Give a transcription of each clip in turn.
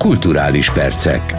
Kulturális percek.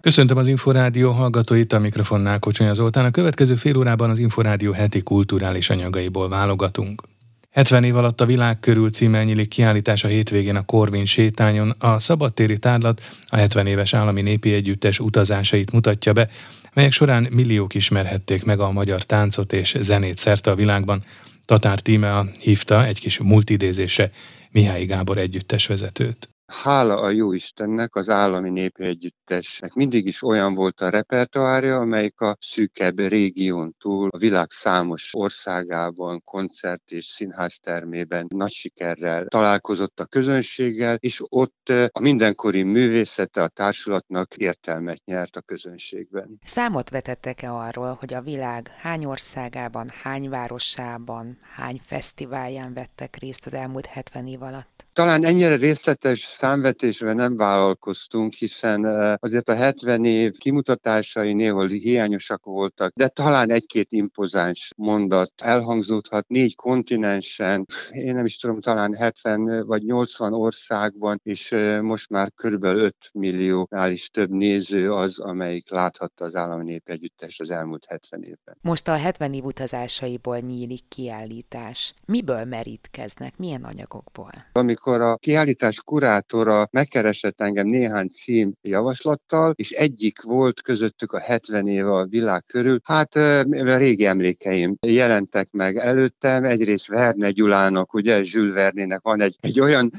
Köszöntöm az Inforádió hallgatóit, a mikrofonnál Kocsonya Zoltán. A következő fél órában az Inforádió heti kulturális anyagaiból válogatunk. 70 év alatt a világ körül címmel nyílik kiállítás a hétvégén a Korvin sétányon. A szabadtéri tárlat a 70 éves állami népi együttes utazásait mutatja be, melyek során milliók ismerhették meg a magyar táncot és zenét szerte a világban. Tatár Tímea hívta egy kis multidézésre Mihály Gábor együttes vezetőt. Hála a jó Istennek, az állami népi együttesnek mindig is olyan volt a repertoárja, amelyik a szűkebb régión túl a világ számos országában, koncert és színháztermében nagy sikerrel találkozott a közönséggel, és ott a mindenkori művészete a társulatnak értelmet nyert a közönségben. Számot vetettek-e arról, hogy a világ hány országában, hány városában, hány fesztiválján vettek részt az elmúlt 70 év alatt? Talán ennyire részletes számvetésre nem vállalkoztunk, hiszen azért a 70 év kimutatásai néhol hiányosak voltak, de talán egy-két impozáns mondat elhangzódhat négy kontinensen, én nem is tudom, talán 70 vagy 80 országban, és most már körülbelül 5 milliónál is több néző az, amelyik láthatta az állami népegyüttest az elmúlt 70 évben. Most a 70 év utazásaiból nyílik kiállítás. Miből merítkeznek? Milyen anyagokból? Amikor amikor a kiállítás kurátora megkeresett engem néhány cím javaslattal, és egyik volt közöttük a 70 éve a világ körül, hát a régi emlékeim jelentek meg előttem, egyrészt Verne Gyulának, ugye Jules Vernének van egy, egy olyan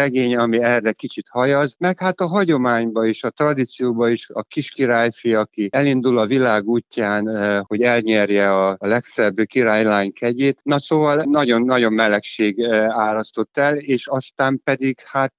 regény, ami erre kicsit hajaz, meg hát a hagyományba is, a tradícióba is a kis királyfi, aki elindul a világ útján, hogy elnyerje a legszebb királylány kegyét. Na szóval nagyon-nagyon melegség árasztott el, és és aztán pedig hát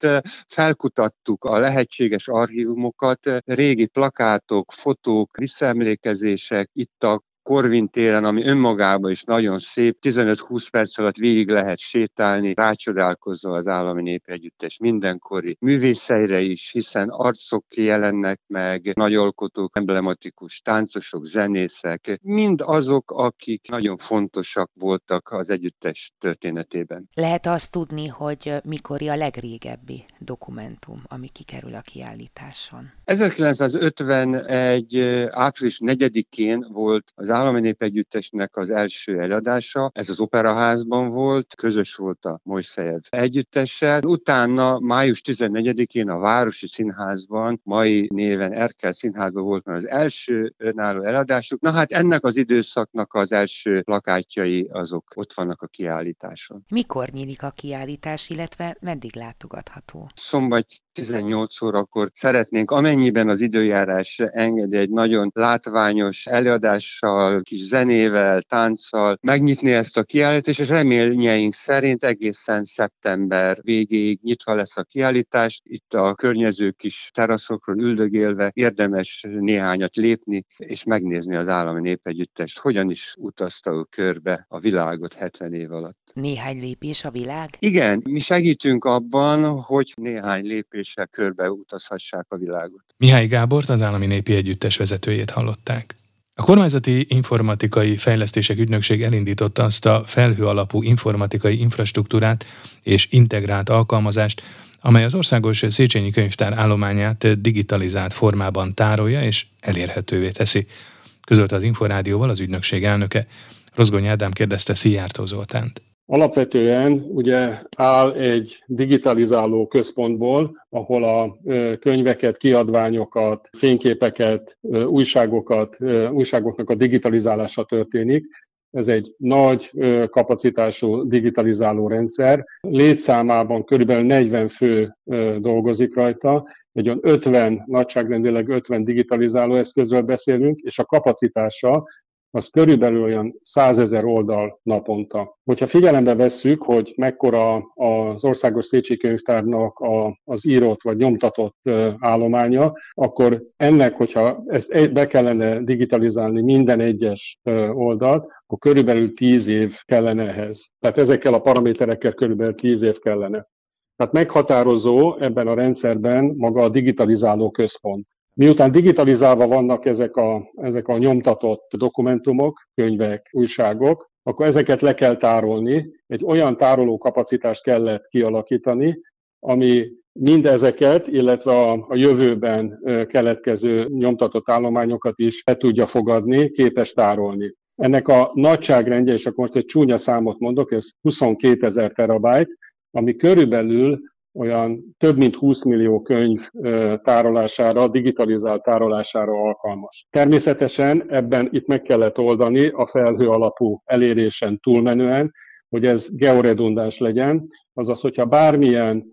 felkutattuk a lehetséges archívumokat, régi plakátok, fotók, visszaemlékezések, itt a Korvin téren, ami önmagában is nagyon szép, 15-20 perc alatt végig lehet sétálni, rácsodálkozva az állami népegyüttes mindenkori művészeire is, hiszen arcok jelennek meg, nagyalkotók, emblematikus táncosok, zenészek, mind azok, akik nagyon fontosak voltak az együttes történetében. Lehet azt tudni, hogy mikor a legrégebbi dokumentum, ami kikerül a kiállításon? 1951. április 4-én volt az Állami Népegyüttesnek az első eladása, ez az Operaházban volt, közös volt a Mojszejev együttessel. Utána május 14-én a Városi Színházban, mai néven Erkel Színházban volt már az első önálló eladásuk. Na hát ennek az időszaknak az első plakátjai azok ott vannak a kiállításon. Mikor nyílik a kiállítás, illetve meddig látogatható? Szombat 18 órakor szeretnénk, amennyiben az időjárás engedi egy nagyon látványos előadással, kis zenével, tánccal megnyitni ezt a kiállítást, és reményeink szerint egészen szeptember végéig nyitva lesz a kiállítás. Itt a környező kis teraszokról üldögélve érdemes néhányat lépni, és megnézni az állami népegyüttest, hogyan is utazta ő körbe a világot 70 év alatt. Néhány lépés a világ? Igen, mi segítünk abban, hogy néhány lépéssel körbe utazhassák a világot. Mihály Gábort, az Állami Népi Együttes vezetőjét hallották. A kormányzati informatikai fejlesztések ügynökség elindította azt a felhő alapú informatikai infrastruktúrát és integrált alkalmazást, amely az országos Széchenyi könyvtár állományát digitalizált formában tárolja és elérhetővé teszi. Közölte az Inforádióval az ügynökség elnöke. Rozgony Ádám kérdezte Szijjártó Zoltánt. Alapvetően ugye áll egy digitalizáló központból, ahol a könyveket, kiadványokat, fényképeket, újságokat, újságoknak a digitalizálása történik. Ez egy nagy kapacitású digitalizáló rendszer. Létszámában körülbelül 40 fő dolgozik rajta, egy olyan 50, nagyságrendileg 50 digitalizáló eszközről beszélünk, és a kapacitása az körülbelül olyan százezer oldal naponta. Hogyha figyelembe vesszük, hogy mekkora az Országos Szécsi Könyvtárnak a, az írott vagy nyomtatott állománya, akkor ennek, hogyha ezt be kellene digitalizálni minden egyes oldalt, akkor körülbelül tíz év kellene ehhez. Tehát ezekkel a paraméterekkel körülbelül tíz év kellene. Tehát meghatározó ebben a rendszerben maga a digitalizáló központ. Miután digitalizálva vannak ezek a, ezek a nyomtatott dokumentumok, könyvek, újságok, akkor ezeket le kell tárolni. Egy olyan tároló kapacitást kellett kialakítani, ami mindezeket, illetve a, a jövőben keletkező nyomtatott állományokat is be tudja fogadni, képes tárolni. Ennek a nagyságrendje, és akkor most egy csúnya számot mondok, ez 22 ezer terabájt, ami körülbelül olyan több mint 20 millió könyv tárolására, digitalizált tárolására alkalmas. Természetesen ebben itt meg kellett oldani a felhő alapú elérésen túlmenően, hogy ez georedundáns legyen, azaz, hogyha bármilyen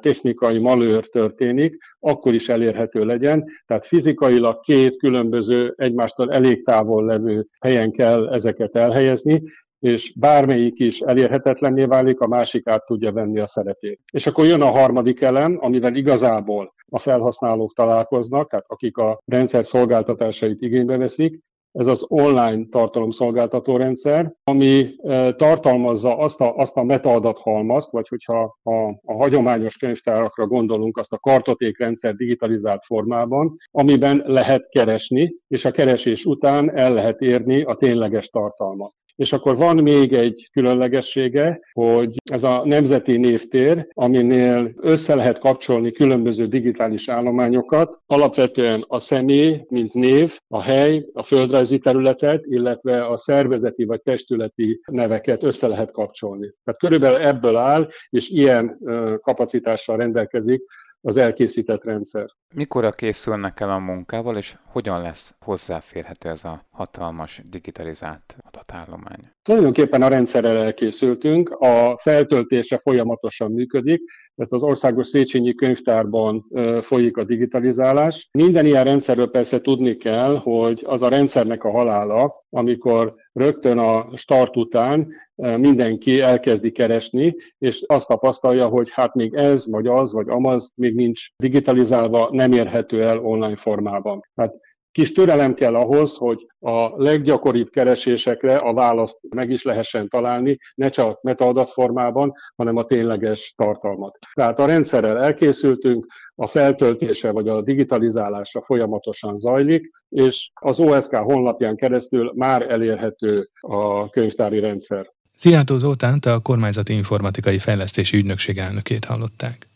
technikai malőr történik, akkor is elérhető legyen. Tehát fizikailag két különböző egymástól elég távol levő helyen kell ezeket elhelyezni, és bármelyik is elérhetetlenné válik, a másik át tudja venni a szerepét. És akkor jön a harmadik elem, amivel igazából a felhasználók találkoznak, tehát akik a rendszer szolgáltatásait igénybe veszik, ez az online tartalomszolgáltató rendszer, ami e, tartalmazza azt a, azt a metaadathalmazt, vagy hogyha a, a hagyományos könyvtárakra gondolunk, azt a kartotékrendszer digitalizált formában, amiben lehet keresni, és a keresés után el lehet érni a tényleges tartalmat. És akkor van még egy különlegessége, hogy ez a nemzeti névtér, aminél össze lehet kapcsolni különböző digitális állományokat, alapvetően a személy, mint név, a hely, a földrajzi területet, illetve a szervezeti vagy testületi neveket össze lehet kapcsolni. Tehát körülbelül ebből áll, és ilyen kapacitással rendelkezik az elkészített rendszer. Mikor készülnek el a munkával, és hogyan lesz hozzáférhető ez a hatalmas digitalizált adatállomány? Tulajdonképpen a rendszerrel elkészültünk, a feltöltése folyamatosan működik, ezt az Országos Széchenyi Könyvtárban folyik a digitalizálás. Minden ilyen rendszerről persze tudni kell, hogy az a rendszernek a halála, amikor rögtön a start után mindenki elkezdi keresni, és azt tapasztalja, hogy hát még ez, vagy az, vagy amaz még nincs digitalizálva, nem érhető el online formában. Hát Kis türelem kell ahhoz, hogy a leggyakoribb keresésekre a választ meg is lehessen találni, ne csak metaadat formában, hanem a tényleges tartalmat. Tehát a rendszerrel elkészültünk, a feltöltése vagy a digitalizálása folyamatosan zajlik, és az OSK honlapján keresztül már elérhető a könyvtári rendszer. Szijjártó Zoltánt a Kormányzati Informatikai Fejlesztési Ügynökség elnökét hallották.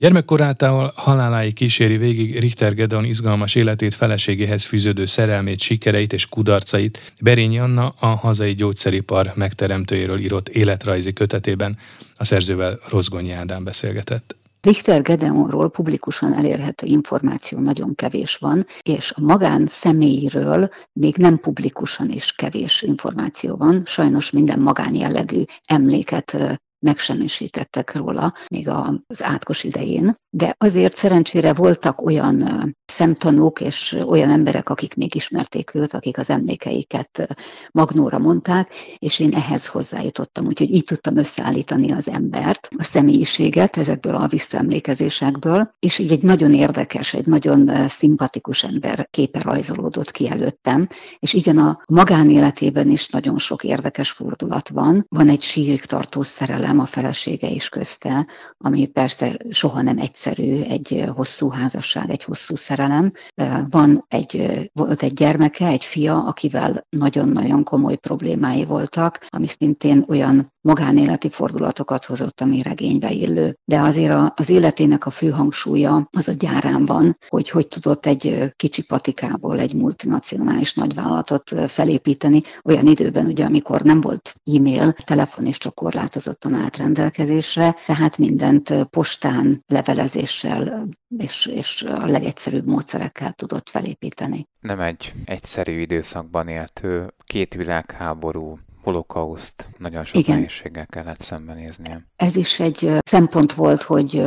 Gyermekkorától haláláig kíséri végig Richter Gedeon izgalmas életét, feleségéhez fűződő szerelmét, sikereit és kudarcait Berényi Anna a hazai gyógyszeripar megteremtőjéről írott életrajzi kötetében a szerzővel Rozgonyi Ádám beszélgetett. Richter Gedeonról publikusan elérhető információ nagyon kevés van, és a magán személyről még nem publikusan is kevés információ van. Sajnos minden magánjellegű emléket megsemmisítettek róla még az átkos idején, de azért szerencsére voltak olyan szemtanúk és olyan emberek, akik még ismerték őt, akik az emlékeiket magnóra mondták, és én ehhez hozzájutottam, úgyhogy így tudtam összeállítani az embert, a személyiséget ezekből a visszaemlékezésekből, és így egy nagyon érdekes, egy nagyon szimpatikus ember képe rajzolódott ki előttem, és igen, a magánéletében is nagyon sok érdekes fordulat van. Van egy sírig tartó szerelem a felesége is közte, ami persze soha nem egyszerű, egy hosszú házasság, egy hosszú szerelem. Van egy, volt egy gyermeke, egy fia, akivel nagyon-nagyon komoly problémái voltak, ami szintén olyan magánéleti fordulatokat hozott, ami regénybe illő. De azért az életének a fő hangsúlya az a gyárán van, hogy hogy tudott egy kicsi patikából egy multinacionális nagyvállalatot felépíteni, olyan időben ugye, amikor nem volt e-mail, telefon is csak korlátozottan állt rendelkezésre, tehát mindent postán, levelezéssel és, és a legegyszerűbb módszerekkel tudott felépíteni. Nem egy egyszerű időszakban élt ő, két világháború, holokauszt nagyon sok Igen. nehézséggel kellett szembenéznie. Ez is egy szempont volt, hogy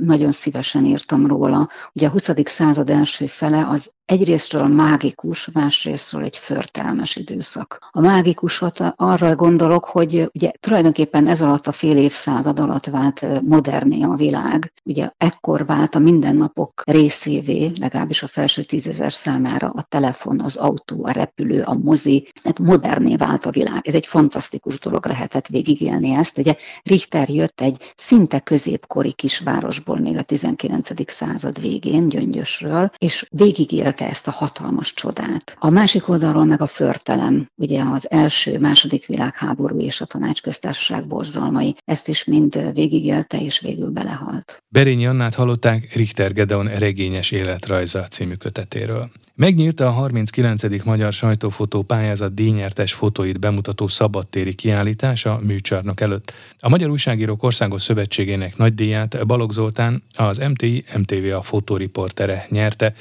nagyon szívesen írtam róla. Ugye a 20. század első fele az egyrésztről mágikus, másrésztről egy förtelmes időszak. A mágikusot arra gondolok, hogy ugye tulajdonképpen ez alatt a fél évszázad alatt vált moderné a világ. Ugye ekkor vált a mindennapok részévé, legalábbis a felső tízezer számára a telefon, az autó, a repülő, a mozi, tehát moderné vált a világ. Ez egy fantasztikus dolog lehetett végigélni ezt. Ugye Richter jött egy szinte középkori kisvárosból még a 19. század végén, Gyöngyösről, és végigélt élte ezt a hatalmas csodát. A másik oldalról meg a förtelem, ugye az első, második világháború és a tanácsköztársaság borzalmai, ezt is mind végigélte és végül belehalt. Berényi Annát hallották Richter Gedeon regényes életrajza című kötetéről. Megnyílt a 39. Magyar Sajtófotó pályázat díjnyertes fotóit bemutató szabadtéri kiállítás a műcsarnok előtt. A Magyar Újságírók Országos Szövetségének nagy díját Balogh Zoltán, az MTI MTV a fotóriportere nyerte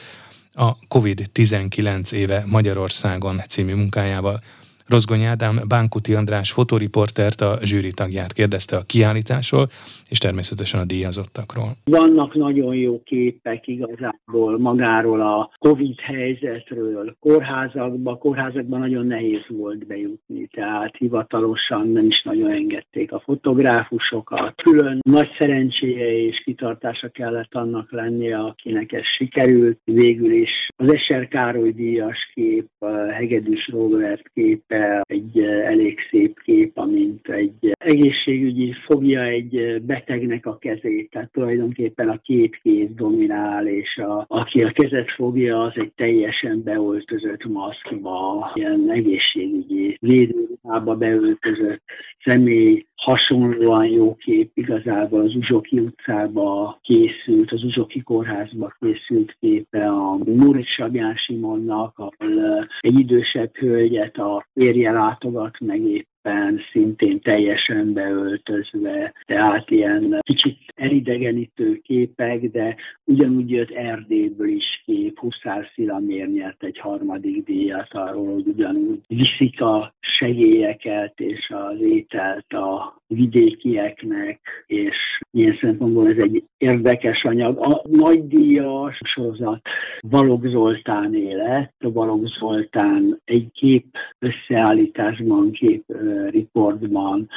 a COVID-19 éve Magyarországon című munkájával. Rozgony Ádám Bánkuti András fotoriportert, a zsűri tagját kérdezte a kiállításról, és természetesen a díjazottakról. Vannak nagyon jó képek igazából magáról a Covid helyzetről, kórházakba, kórházakban nagyon nehéz volt bejutni, tehát hivatalosan nem is nagyon engedték a fotográfusokat. Külön nagy szerencséje és kitartása kellett annak lennie, akinek ez sikerült. Végül is az Eser Károly díjas kép, Hegedűs Robert kép, egy elég szép kép, amint egy egészségügyi fogja egy betegnek a kezét, tehát tulajdonképpen a két kéz dominál, és a, aki a kezet fogja, az egy teljesen beöltözött maszkba, ilyen egészségügyi védőruhába beöltözött személy, hasonlóan jó kép igazából az Uzsoki utcába készült, az Uzsoki kórházba készült képe a Murit Sabján Simonnak, ahol egy idősebb hölgyet a férje látogat meg épp szépen, szintén teljesen beöltözve, tehát ilyen kicsit elidegenítő képek, de ugyanúgy jött Erdélyből is kép, Huszár Szilamér nyert egy harmadik díjat arról, hogy ugyanúgy viszik a segélyeket és az ételt a vidékieknek, és ilyen szempontból ez egy érdekes anyag. A nagy díjas sorozat Balogh Zoltán élet. Balogh Zoltán egy kép összeállításban, kép riportban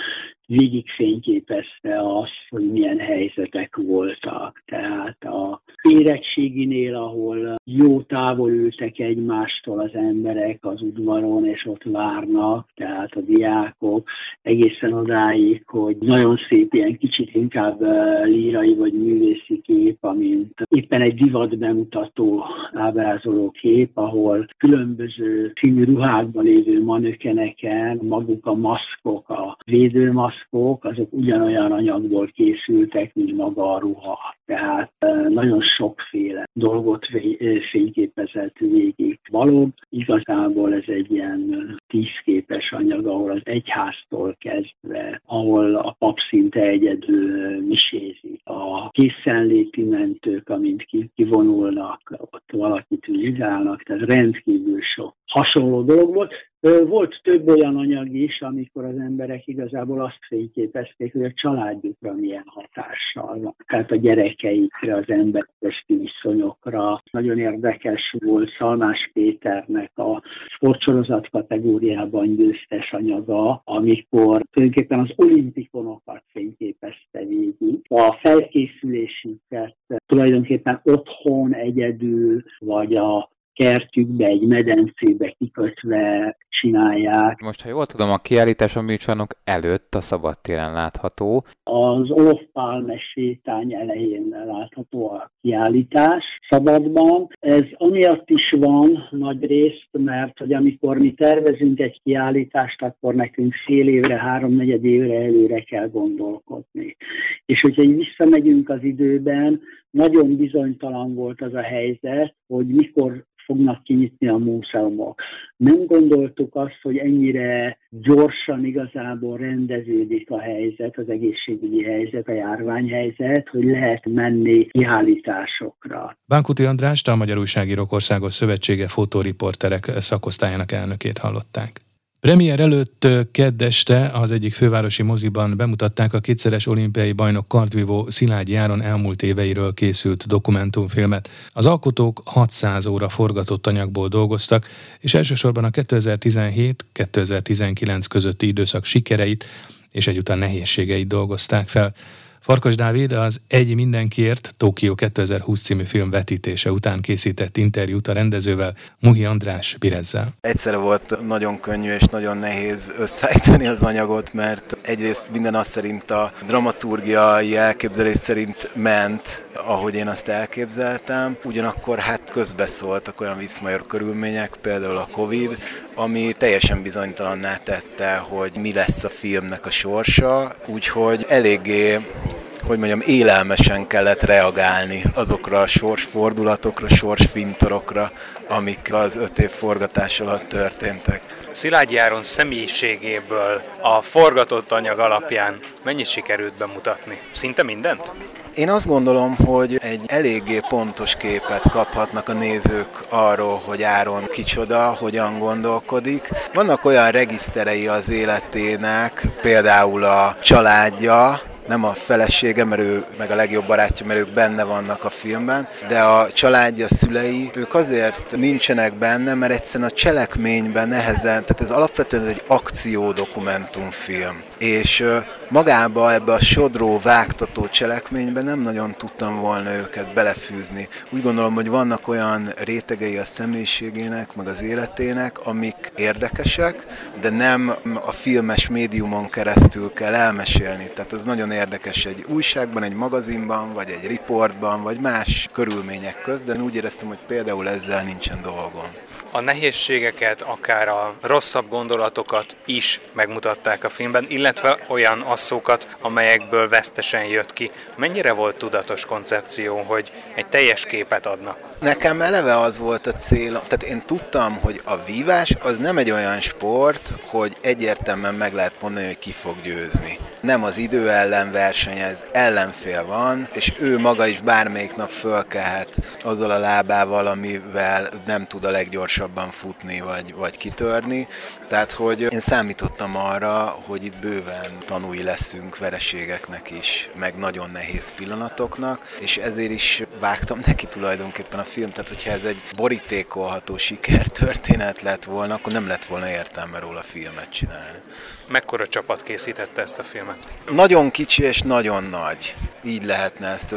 végig fényképezte azt, hogy milyen helyzetek voltak. Tehát a érettséginél, ahol jó távol ültek egymástól az emberek az udvaron, és ott várnak, tehát a diákok, egészen odáig, hogy nagyon szép, ilyen kicsit inkább lírai vagy művészi kép, amint éppen egy divat bemutató ábrázoló kép, ahol különböző színű ruhákban lévő manökeneken maguk a maszkok, a védőmaszkok, azok ugyanolyan anyagból készültek, mint maga a ruha. Tehát nagyon sokféle dolgot fényképezett végig. Valóbb igazából ez egy ilyen tízképes anyag, ahol az egyháztól kezdve, ahol a pap szinte egyedül misézik. A készenléti mentők, amint kivonulnak, ott valakit vizsgálnak, tehát rendkívül sok hasonló dolog volt. Volt több olyan anyag is, amikor az emberek igazából azt fényképezték, hogy a családjukra milyen hatással van. Tehát a gyerekeikre, az emberes viszonyokra. Nagyon érdekes volt Szalmás Péternek a sportsorozat kategóriában győztes anyaga, amikor tulajdonképpen az olimpikonokat fényképezte végig. A felkészülésüket tulajdonképpen otthon egyedül, vagy a kertjükbe, egy medencébe kikötve csinálják. Most, ha jól tudom, a kiállítás a műcsarnok előtt a szabadtéren látható. Az Olof Pálme sétány elején látható a kiállítás szabadban. Ez amiatt is van nagy részt, mert hogy amikor mi tervezünk egy kiállítást, akkor nekünk fél évre, háromnegyed évre előre kell gondolkodni. És hogyha így visszamegyünk az időben, nagyon bizonytalan volt az a helyzet, hogy mikor fognak kinyitni a múzeumok. Nem gondoltuk azt, hogy ennyire gyorsan igazából rendeződik a helyzet, az egészségügyi helyzet, a járványhelyzet, hogy lehet menni kiállításokra. Bánkuti András, a Magyar Újságírók Országos Szövetsége fotóriporterek szakosztályának elnökét hallották. Premier előtt kedd este az egyik fővárosi moziban bemutatták a kétszeres olimpiai bajnok kardvívó Szilágyi Járon elmúlt éveiről készült dokumentumfilmet. Az alkotók 600 óra forgatott anyagból dolgoztak, és elsősorban a 2017-2019 közötti időszak sikereit és egyúttal nehézségeit dolgozták fel. Farkas Dávid az Egy mindenkiért Tokió 2020 című film vetítése után készített interjút a rendezővel, Muhi András Birezzel. Egyszerre volt nagyon könnyű és nagyon nehéz összeállítani az anyagot, mert egyrészt minden az szerint a dramaturgiai elképzelés szerint ment, ahogy én azt elképzeltem, ugyanakkor hát közbeszóltak olyan viszmajor körülmények, például a Covid, ami teljesen bizonytalanná tette, hogy mi lesz a filmnek a sorsa, úgyhogy eléggé hogy mondjam, élelmesen kellett reagálni azokra a sorsfordulatokra, sorsfintorokra, amik az öt év forgatás alatt történtek. Szilágyi Áron személyiségéből a forgatott anyag alapján mennyit sikerült bemutatni? Szinte mindent? Én azt gondolom, hogy egy eléggé pontos képet kaphatnak a nézők arról, hogy Áron kicsoda, hogyan gondolkodik. Vannak olyan regiszterei az életének, például a családja, nem a felesége, mert ő meg a legjobb barátja, mert ők benne vannak a filmben, de a családja, a szülei, ők azért nincsenek benne, mert egyszerűen a cselekményben nehezen, tehát ez alapvetően egy akciódokumentumfilm. És magába ebbe a sodró, vágtató cselekménybe nem nagyon tudtam volna őket belefűzni. Úgy gondolom, hogy vannak olyan rétegei a személyiségének, meg az életének, amik érdekesek, de nem a filmes médiumon keresztül kell elmesélni. Tehát az nagyon érdekes egy újságban, egy magazinban, vagy egy riportban, vagy más körülmények közt, de úgy éreztem, hogy például ezzel nincsen dolgom. A nehézségeket, akár a rosszabb gondolatokat is megmutatták a filmben, illetve olyan asszókat, amelyekből vesztesen jött ki. Mennyire volt tudatos koncepció, hogy egy teljes képet adnak? Nekem eleve az volt a célom, tehát én tudtam, hogy a vívás az nem egy olyan sport, hogy egyértelműen meg lehet mondani, hogy ki fog győzni. Nem az idő ellen versenyez, ellenfél van, és ő maga is bármelyik nap fölkelhet azzal a lábával, amivel nem tud a leggyorsabban futni vagy, vagy kitörni. Tehát, hogy én számítottam arra, hogy itt bőven tanúi leszünk vereségeknek is, meg nagyon nehéz pillanatoknak, és ezért is vágtam neki tulajdonképpen a film, tehát hogyha ez egy borítékolható sikertörténet lett volna, akkor nem lett volna értelme róla filmet csinálni. Mekkora csapat készítette ezt a filmet? Nagyon kicsi és nagyon nagy. Így lehetne ezt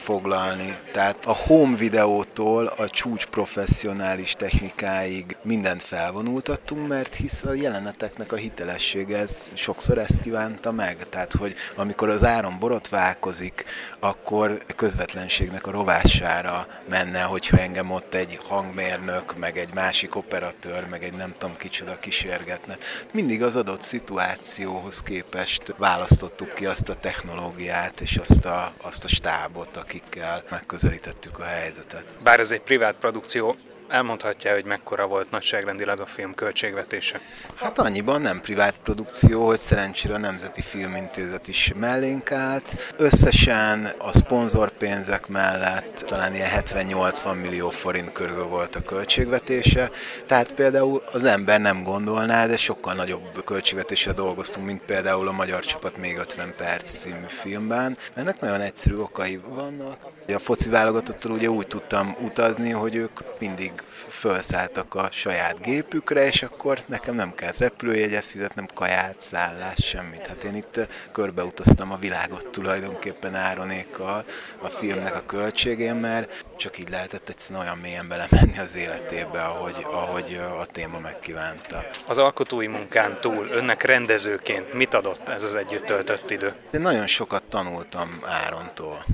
összefoglalni. Tehát a home videótól a csúcs professzionális technikáig mindent felvonultattunk, mert hisz a jeleneteknek a hitelessége ez sokszor ezt kívánta meg. Tehát, hogy amikor az áron borotválkozik, akkor közvetlenségnek a rovására menne, hogyha engem ott egy hangmérnök, meg egy másik operatőr, meg egy nem tudom kicsoda kísérgetne. Mindig az adott szituációhoz képest választottuk ki azt a technológiát és azt a, azt a stábot, akikkel megközelítettük a helyzetet. Bár ez egy privát produkció, elmondhatja, hogy mekkora volt nagyságrendileg a film költségvetése? Hát annyiban nem privát produkció, hogy szerencsére a Nemzeti Filmintézet is mellénk állt. Összesen a szponzorpénzek mellett talán ilyen 70-80 millió forint körül volt a költségvetése, tehát például az ember nem gondolná, de sokkal nagyobb költségvetéssel dolgoztunk, mint például a Magyar Csapat még 50 perc című filmben. Ennek nagyon egyszerű okai vannak. A foci válogatottal ugye úgy tudtam utazni, hogy ők mindig felszálltak a saját gépükre, és akkor nekem nem kellett repülőjegyet fizetnem, kaját, szállás, semmit. Hát én itt körbeutaztam a világot tulajdonképpen Áronékkal a filmnek a költségén, mert csak így lehetett egyszerűen olyan mélyen belemenni az életébe, ahogy, ahogy a téma megkívánta. Az alkotói munkán túl önnek rendezőként mit adott ez az együtt töltött idő? Én nagyon sokat tanultam Árontól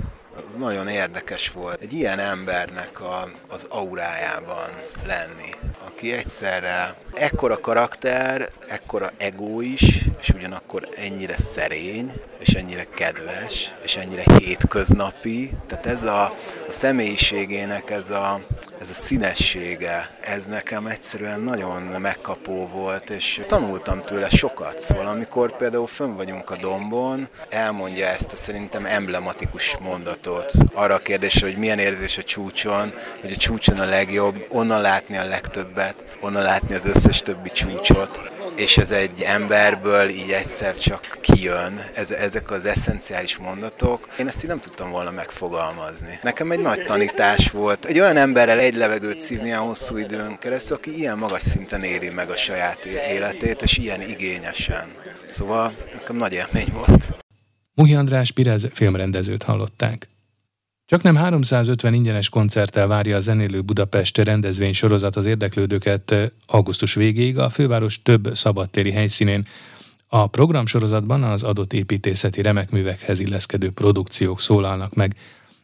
nagyon érdekes volt egy ilyen embernek a, az aurájában lenni, aki egyszerre ekkora karakter, ekkora ego is, és ugyanakkor ennyire szerény, és ennyire kedves, és ennyire hétköznapi. Tehát ez a, a személyiségének ez a, ez a színessége, ez nekem egyszerűen nagyon megkapó volt, és tanultam tőle sokat. Szóval amikor például fönn vagyunk a dombon, elmondja ezt a szerintem emblematikus mondatot arra a kérdésre, hogy milyen érzés a csúcson, hogy a csúcson a legjobb, onnan látni a legtöbbet, onnan látni az összes többi csúcsot, és ez egy emberből így egyszer csak kijön, ez, ezek az eszenciális mondatok. Én ezt így nem tudtam volna megfogalmazni. Nekem egy nagy tanítás volt. Egy olyan emberrel egy levegőt szívni a hosszú időn keresztül, aki ilyen magas szinten éri meg a saját életét, és ilyen igényesen. Szóval nekem nagy élmény volt. Muhi András Pirez filmrendezőt hallották. Csak nem 350 ingyenes koncerttel várja a zenélő Budapest rendezvény sorozat az érdeklődőket augusztus végéig a főváros több szabadtéri helyszínén. A programsorozatban az adott építészeti remekművekhez illeszkedő produkciók szólalnak meg.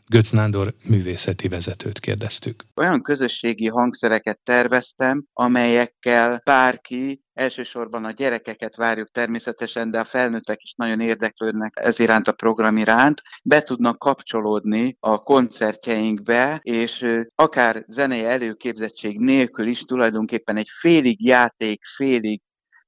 Götz Nándor művészeti vezetőt kérdeztük. Olyan közösségi hangszereket terveztem, amelyekkel bárki Elsősorban a gyerekeket várjuk természetesen, de a felnőttek is nagyon érdeklődnek ez iránt a program iránt, be tudnak kapcsolódni a koncertjeinkbe, és akár zenei előképzettség nélkül is tulajdonképpen egy félig játék, félig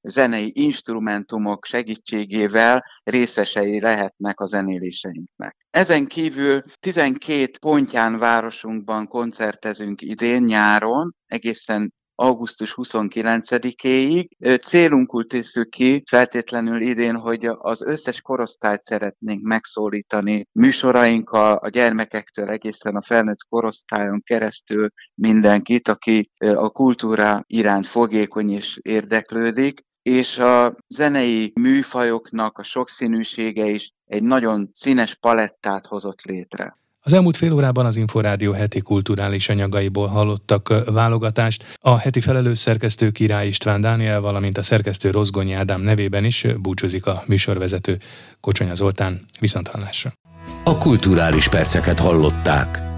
zenei instrumentumok segítségével részesei lehetnek a zenéléseinknek. Ezen kívül 12 pontján városunkban koncertezünk idén nyáron, egészen augusztus 29-éig. Célunkul tészük ki feltétlenül idén, hogy az összes korosztályt szeretnénk megszólítani műsorainkkal, a gyermekektől egészen a felnőtt korosztályon keresztül mindenkit, aki a kultúra iránt fogékony és érdeklődik, és a zenei műfajoknak a sokszínűsége is egy nagyon színes palettát hozott létre. Az elmúlt fél órában az Inforádió heti kulturális anyagaiból hallottak válogatást. A heti felelős szerkesztő Király István Dániel, valamint a szerkesztő Rozgonyi Ádám nevében is búcsúzik a műsorvezető Kocsonya Zoltán. Viszont hallásra. A kulturális perceket hallották.